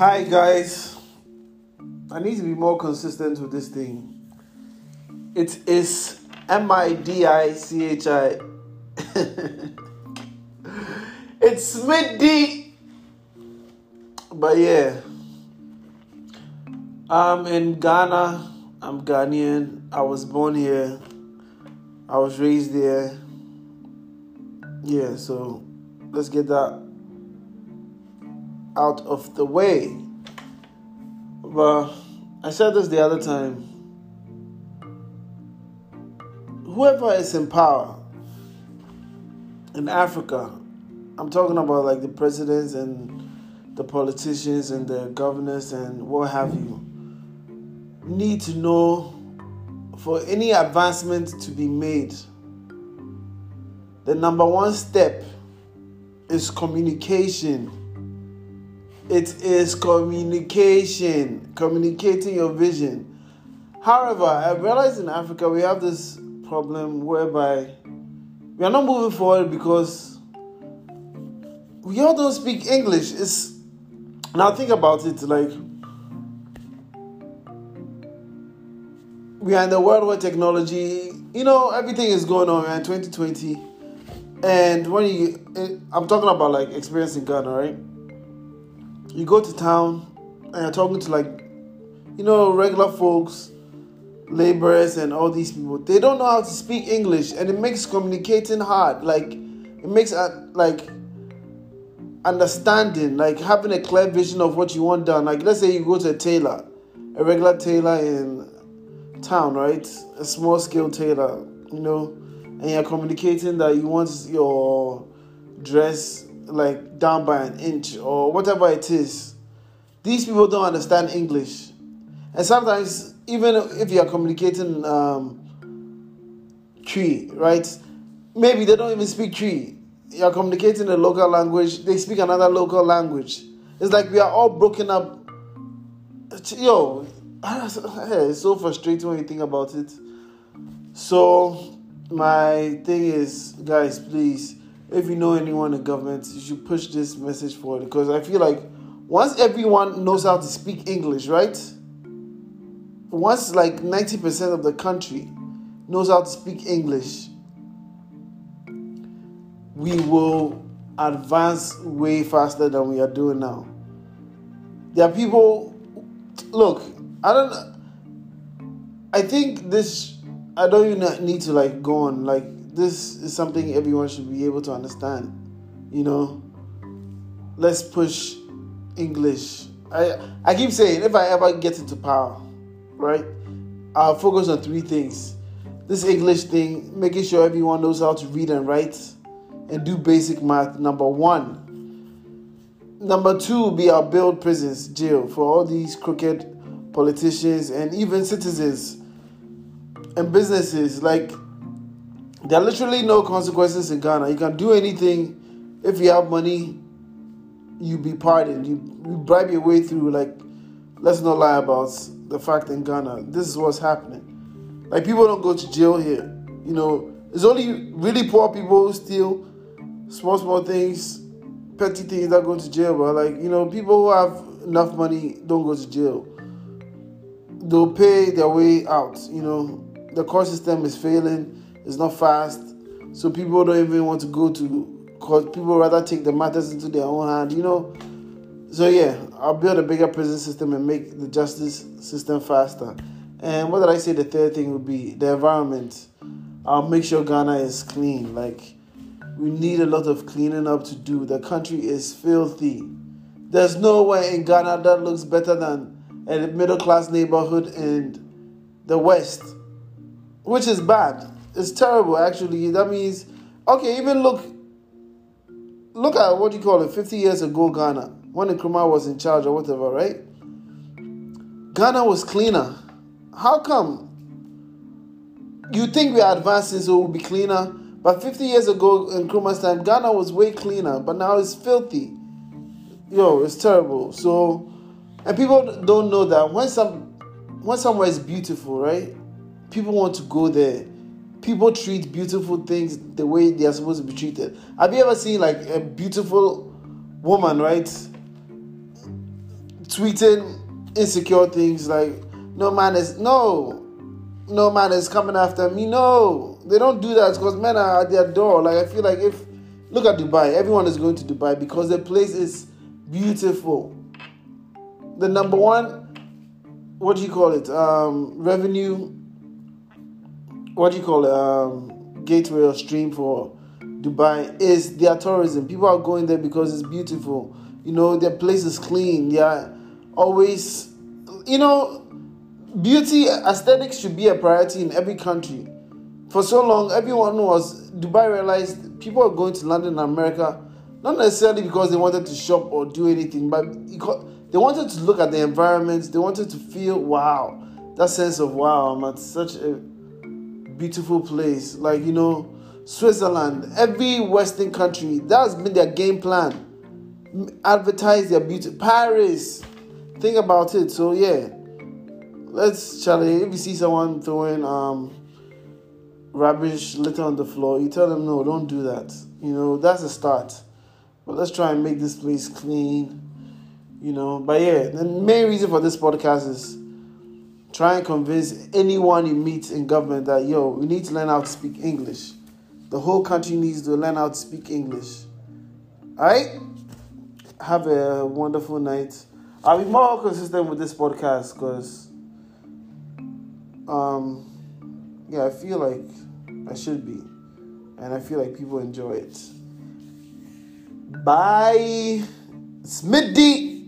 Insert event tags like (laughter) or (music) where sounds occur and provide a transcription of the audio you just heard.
Hi guys, I need to be more consistent with this thing. It is M I D I C H I. (laughs) It's midday, but yeah, I'm in Ghana. I'm Ghanaian. I was born here. I was raised there. Yeah, so let's get that out of the way. But I said this the other time. Whoever is in power in Africa, I'm talking about like the presidents and the politicians and the governors and what have you, need to know for any advancement to be made, the number one step is communication it is communication, communicating your vision. However, I realize in Africa we have this problem whereby we are not moving forward because we all don't speak English. It's now think about it like we are in the world where technology, you know, everything is going on. We're in 2020, and when you, eh, I'm talking about like experience in Ghana, right? You go to town and you're talking to like you know regular folks laborers and all these people. They don't know how to speak english and it makes communicating hard. Like it makes uh, like understanding like having a clear vision of what you want done. Like let's say you go to a tailor a regular tailor in town right? A small scale tailor you know and you're communicating that you want your dress like down by an inch or whatever it is. These people don't understand English. And sometimes, even if you are communicating um, Twi, right? Maybe they don't even speak Twi. You're communicating a local language, they speak another local language. It's like we are all broken up. Yo, (laughs) it's so frustrating when you think about it. So, my thing is, guys, please if you know anyone in government, you should push this message forward because I feel like once everyone knows how to speak English, right? Once like 90% of the country knows how to speak English, we will advance way faster than we are doing now. There are people, look, I don't, I think this, I don't even need to like go on like this is something everyone should be able to understand. You know, let's push English. I I keep saying if I ever get into power, right, I'll focus on three things. This English thing, making sure everyone knows how to read and write and do basic math. Number one. Number two be our build prisons, jail for all these crooked politicians and even citizens and businesses like there are literally no consequences in Ghana. You can do anything if you have money. You be pardoned. You, you bribe your way through. Like, let's not lie about the fact in Ghana. This is what's happening. Like people don't go to jail here. You know, it's only really poor people who steal small small things, petty things that go to jail. But like you know, people who have enough money don't go to jail. They'll pay their way out. You know, the court system is failing it's not fast. So people don't even want to go to because people rather take the matters into their own hand, you know. So yeah, I'll build a bigger prison system and make the justice system faster. And what did I say? The third thing would be the environment. I'll make sure Ghana is clean. Like we need a lot of cleaning up to do. The country is filthy. There's nowhere in Ghana that looks better than a middle class neighborhood in the West, which is bad. It's terrible, actually. That means, okay, even look, look at what you call it, 50 years ago, Ghana, when Nkrumah was in charge or whatever, right? Ghana was cleaner. How come? You think we are advancing so we'll be cleaner? But 50 years ago in Nkrumah's time, Ghana was way cleaner, but now it's filthy. Yo, it's terrible. So, and people don't know that when some when somewhere is beautiful, right? People want to go there people treat beautiful things the way they are supposed to be treated. Have you ever seen like a beautiful woman, right? tweeting insecure things like no man is no no man is coming after me. No, they don't do that because men are at their door. Like I feel like if look at Dubai, everyone is going to Dubai because the place is beautiful. The number one, what do you call it? Um, revenue. What do you call it? Um, gateway or stream for Dubai is their tourism. People are going there because it's beautiful. You know, their place is clean. They are always, you know, beauty aesthetics should be a priority in every country. For so long, everyone was Dubai realized people are going to London and America not necessarily because they wanted to shop or do anything, but they wanted to look at the environment. They wanted to feel wow, that sense of wow, I'm at such a beautiful place. Like you know, Switzerland, every Western country, that's been their game plan. Advertise their beauty. Paris, think about it. So yeah let's Charlie, if you see someone throwing um rubbish litter on the floor, you tell them no, don't do that. You know, that's a start. But let's try and make this place clean. You know, but yeah, the main reason for this podcast is try and convince anyone you meet in government that yo, we need to learn how to speak English. The whole country needs to learn how to speak English. Alright? Have a wonderful night. I'll be more consistent with this podcast because um, yeah, I feel like I should be. And I feel like people enjoy it. Bye. Smitty.